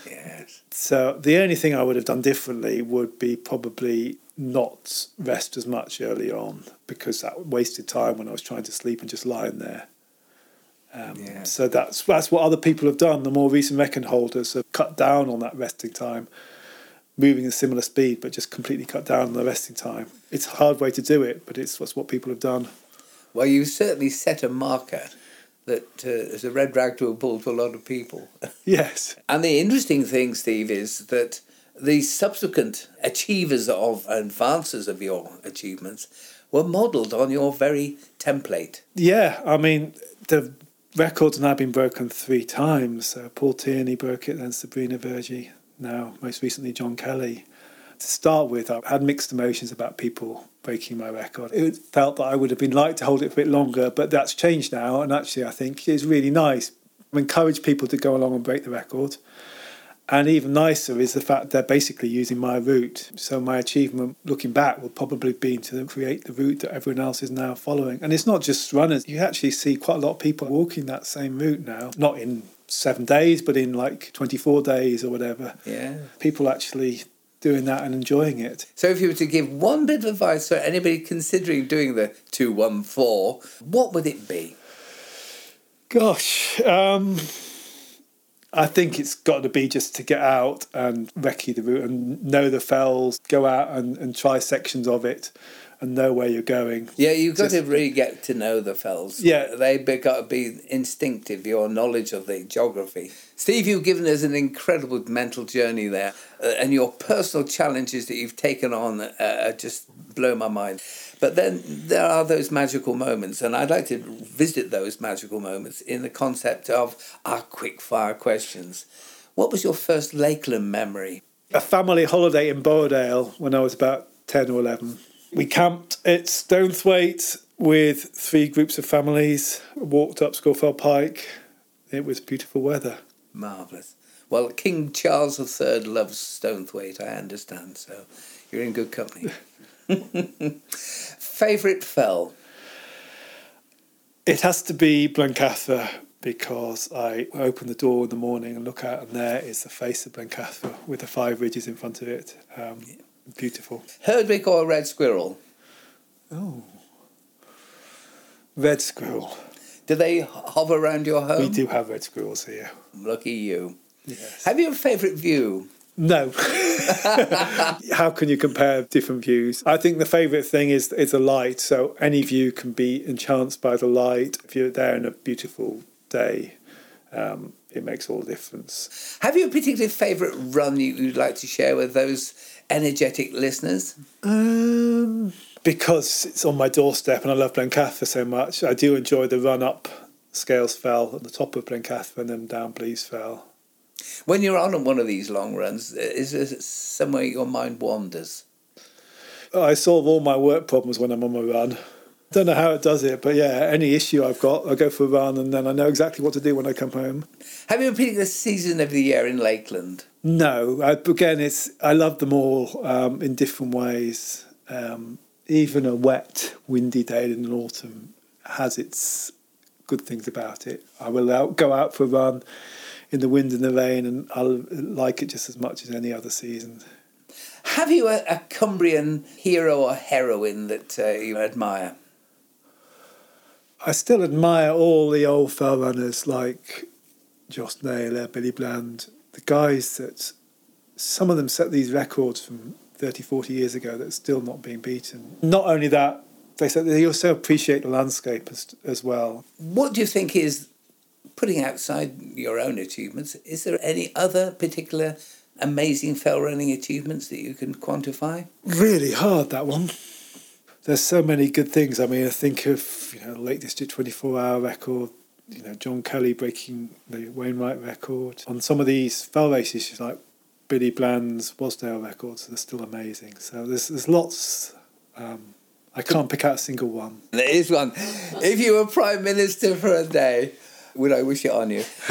Yes. So the only thing I would have done differently would be probably not rest as much early on because that wasted time when I was trying to sleep and just lying there. Um, yeah. So that's that's what other people have done. The more recent record holders have cut down on that resting time, moving at similar speed, but just completely cut down on the resting time. It's a hard way to do it, but it's what's what people have done. Well, you've certainly set a marker that uh, is a red rag to a bull to a lot of people. [LAUGHS] Yes. and the interesting thing, Steve, is that the subsequent achievers of advances of your achievements were modelled on your very template. Yeah, I mean, the record's now been broken three times. Uh, Paul Tierney broke it, then Sabrina Verjee, now most recently John Kelly. To start with, I had mixed emotions about people breaking my record. It felt that I would have been like to hold it a bit longer, but that's changed now, and actually I think it's really nice. I encourage people to go along and break the record. And even nicer is the fact they're basically using my route. So my achievement looking back will probably be to create the route that everyone else is now following. And it's not just runners. You actually see quite a lot of people walking that same route now. Not in seven days, but in like 24 days or whatever. Yeah. People actually doing that and enjoying it. So if you were to give one bit of advice for anybody considering doing the 214, what would it be? Gosh, um, I think it's got to be just to get out and recce the route and know the fells, go out and, and try sections of it and know where you're going. Yeah, you've got Just- to really get to know the fells. Yeah. They've got to be instinctive, your knowledge of the geography. Steve, you've given us an incredible mental journey there, uh, and your personal challenges that you've taken on uh, just blow my mind. But then there are those magical moments, and I'd like to visit those magical moments in the concept of our quick fire questions. What was your first Lakeland memory? a family holiday in Borrowdale when I was about 10 or 11. We camped at Stonethwaite with three groups of families, walked up Scafell Pike. It was beautiful weather. Marvellous. Well, King Charles III loves Stonethwaite, I understand, so you're in good company. [LAUGHS] [LAUGHS] Favourite fell? It has to be Blencathra because I open the door in the morning and look out, and there is the face of Blencathra with the five ridges in front of it. Um, beautiful. Herdwick or a Red Squirrel? Oh. Red squirrel. Do they hover around your home? We do have red squirrels here. Lucky you. Yes. Have you a favourite view? No. [LAUGHS] How can you compare different views? I think the favourite thing is is the light. So any view can be enhanced by the light. If you're there on a beautiful day, um, it makes all the difference. Have you a particular favourite run you, you'd like to share with those energetic listeners? Um, because it's on my doorstep and I love Blencathra so much, I do enjoy the run up Scales Fell at the top of Blencathra and then down Blease Fell. When you're on one of these long runs, is there somewhere your mind wanders? I solve all my work problems when I'm on my run. Don't know how it does it, but yeah, any issue I've got, I go for a run and then I know exactly what to do when I come home. Have you been particular season of the year in Lakeland? No, I, again, it's I love them all um, in different ways. Um, even a wet, windy day in the autumn has its good things about it. I will out, go out for a run in the wind and the rain, and I'll like it just as much as any other season. Have you a, a Cumbrian hero or heroine that uh, you admire? I still admire all the old fell runners like Joss Naylor, Billy Bland, the guys that some of them set these records from 30, 40 years ago that's still not being beaten. Not only that, they said they also appreciate the landscape as, as well. What do you think is, putting outside your own achievements, is there any other particular amazing fell running achievements that you can quantify? Really hard that one. There's so many good things. I mean, I think of you know the Lake District 24 hour record. You know John Kelly breaking the Wainwright record on some of these fell races, like Billy Bland's Wasdale records. They're still amazing. So there's there's lots. Um, I can't pick out a single one. There is one. If you were Prime Minister for a day, would I wish it on you? [LAUGHS]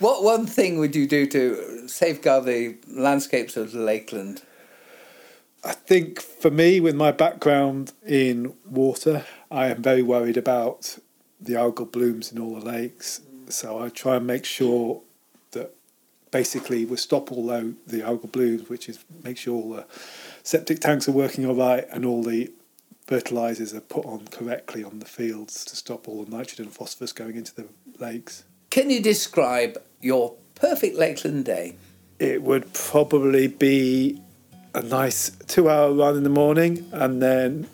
what one thing would you do to safeguard the landscapes of Lakeland? I think for me, with my background in water, I am very worried about the algal blooms in all the lakes. So I try and make sure that basically we stop all the, the algal blooms, which is make sure all the septic tanks are working all right and all the fertilizers are put on correctly on the fields to stop all the nitrogen and phosphorus going into the lakes. Can you describe your perfect Lakeland day? It would probably be a nice two hour run in the morning and then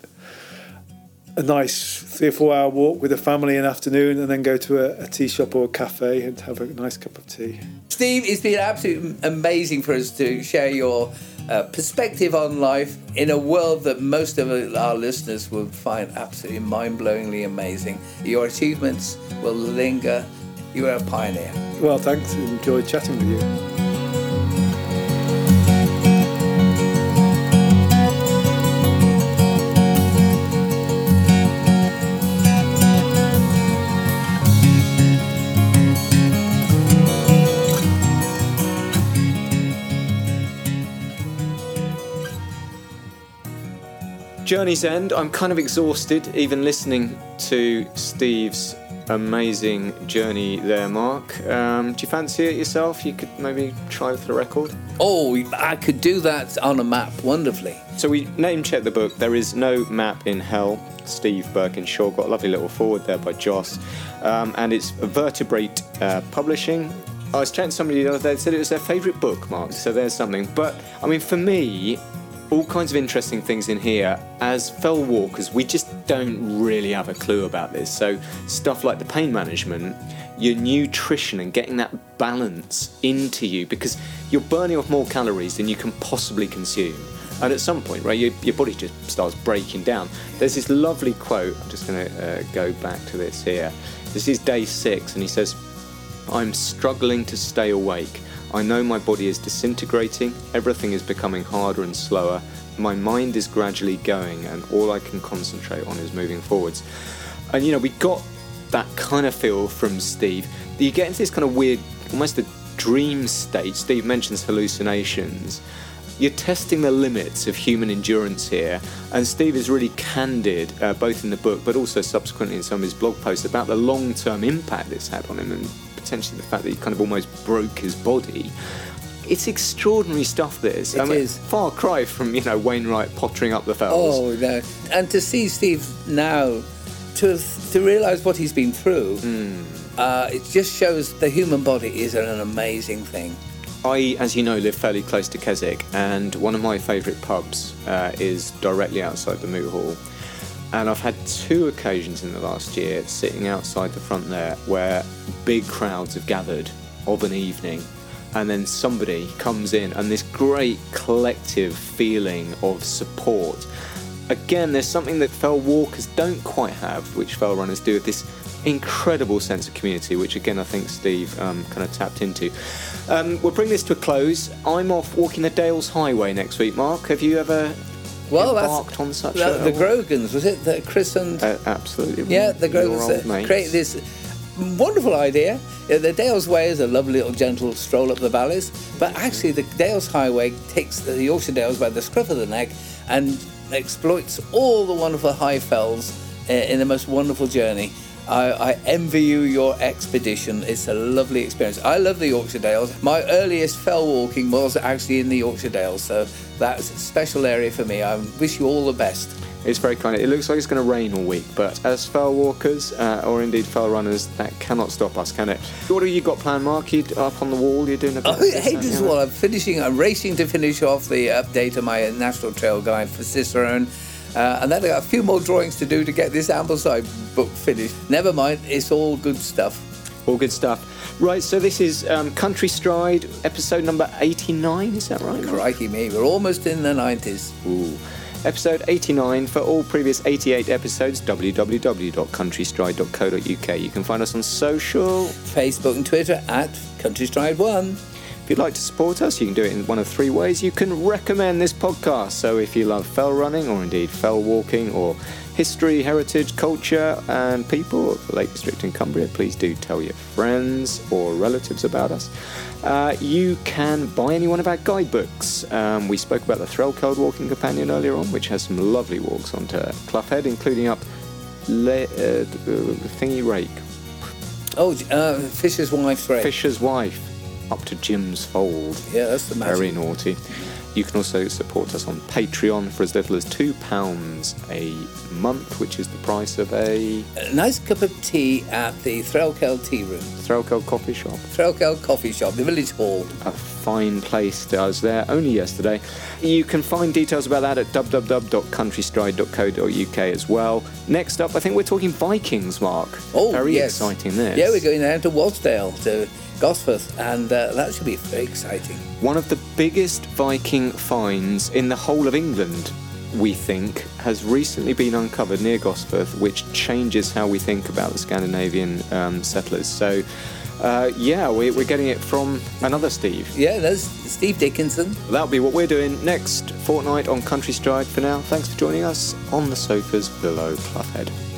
a nice three or four hour walk with the family in the afternoon and then go to a, a tea shop or a cafe and have a nice cup of tea. Steve, it's been absolutely amazing for us to share your uh, perspective on life in a world that most of our listeners will find absolutely mind blowingly amazing. Your achievements will linger. You are a pioneer. Well, thanks. Enjoyed chatting with you. Journey's End, I'm kind of exhausted even listening to Steve's amazing journey there, Mark. Um, do you fancy it yourself? You could maybe try for the record. Oh, I could do that on a map wonderfully. So we name check the book. There is no map in hell. Steve Birkinshaw got a lovely little forward there by Joss, um, and it's Vertebrate uh, Publishing. I was chatting to somebody the other day, they said it was their favourite book, Mark, so there's something. But, I mean, for me, all kinds of interesting things in here. As fell walkers, we just don't really have a clue about this. So, stuff like the pain management, your nutrition, and getting that balance into you because you're burning off more calories than you can possibly consume. And at some point, right, your, your body just starts breaking down. There's this lovely quote, I'm just going to uh, go back to this here. This is day six, and he says, I'm struggling to stay awake. I know my body is disintegrating, everything is becoming harder and slower, my mind is gradually going, and all I can concentrate on is moving forwards. And you know, we got that kind of feel from Steve. You get into this kind of weird, almost a dream state. Steve mentions hallucinations. You're testing the limits of human endurance here, and Steve is really candid, uh, both in the book but also subsequently in some of his blog posts, about the long term impact it's had on him and potentially the fact that he kind of almost broke his body. It's extraordinary stuff. This i mean It is. far cry from you know Wainwright pottering up the fells. Oh no! And to see Steve now, to to realise what he's been through, Hmm. uh, it just shows the human body is an amazing thing. I, as you know, live fairly close to Keswick, and one of my favourite pubs uh, is directly outside the Moot Hall. And I've had two occasions in the last year sitting outside the front there where big crowds have gathered of an evening, and then somebody comes in, and this great collective feeling of support. Again, there's something that fell walkers don't quite have, which fell runners do. With this incredible sense of community, which again I think Steve um, kind of tapped into. Um, we'll bring this to a close. I'm off walking the Dales Highway next week. Mark, have you ever Well, embarked that's on such the, a the Grogans was it? that christened... Uh, absolutely. yeah, the Grogans uh, mates. created this wonderful idea. Yeah, the Dales Way is a lovely little gentle stroll up the valleys, but actually the Dales Highway takes the Yorkshire Dales by the scruff of the neck and exploits all the wonderful high fells uh, in the most wonderful journey. I, I envy you your expedition. It's a lovely experience. I love the Yorkshire Dales. My earliest fell walking was actually in the Yorkshire Dales, so that's a special area for me. I wish you all the best. It's very kind. It looks like it's going to rain all week, but as fell walkers uh, or indeed fell runners, that cannot stop us, can it? What have you got planned, Mark? You up on the wall? You're doing a bit. Oh, of this, hey, this is what I'm finishing. I'm racing to finish off the update of my National Trail Guide for Cicerone. Uh, and then I got a few more drawings to do to get this Ambleside book finished. Never mind, it's all good stuff. All good stuff. Right, so this is um, Country Stride, episode number 89, is that right? Crikey me, we're almost in the 90s. Ooh. Episode 89 for all previous 88 episodes, www.countrystride.co.uk. You can find us on social. Facebook and Twitter at Countrystride One. If you'd like to support us, you can do it in one of three ways. You can recommend this podcast. So if you love fell running or indeed fell walking or history, heritage, culture, and people of the Lake District in Cumbria, please do tell your friends or relatives about us. Uh, you can buy any one of our guidebooks. Um, we spoke about the Threlkeld Walking Companion earlier on, which has some lovely walks onto Clough Head, including up Le- uh, Thingy Rake, Oh, uh, Fisher's Wife's Rake. Fisher's Wife, up to Jim's Fold. Yeah, that's the magic. Very naughty. You can also support us on Patreon for as little as £2 a month, which is the price of a A nice cup of tea at the Threlkeld Tea Room. Threlkeld coffee shop. Threlkeld Coffee Shop, the Village Hall. A fine place I was there, only yesterday. You can find details about that at www.countrystride.co.uk as well. Next up, I think we're talking Vikings, Mark. Oh, Very yes. exciting this. Yeah, we're going down to Wasdale, to Gosforth, and uh, that should be very exciting. One of the biggest Viking finds in the whole of England, we think, has recently been uncovered near Gosforth, which changes how we think about the Scandinavian um, settlers. So, uh, yeah, we, we're getting it from another Steve. Yeah, that's Steve Dickinson. That'll be what we're doing next fortnight on Country Stride. For now, thanks for joining us on the sofas below Cloughhead.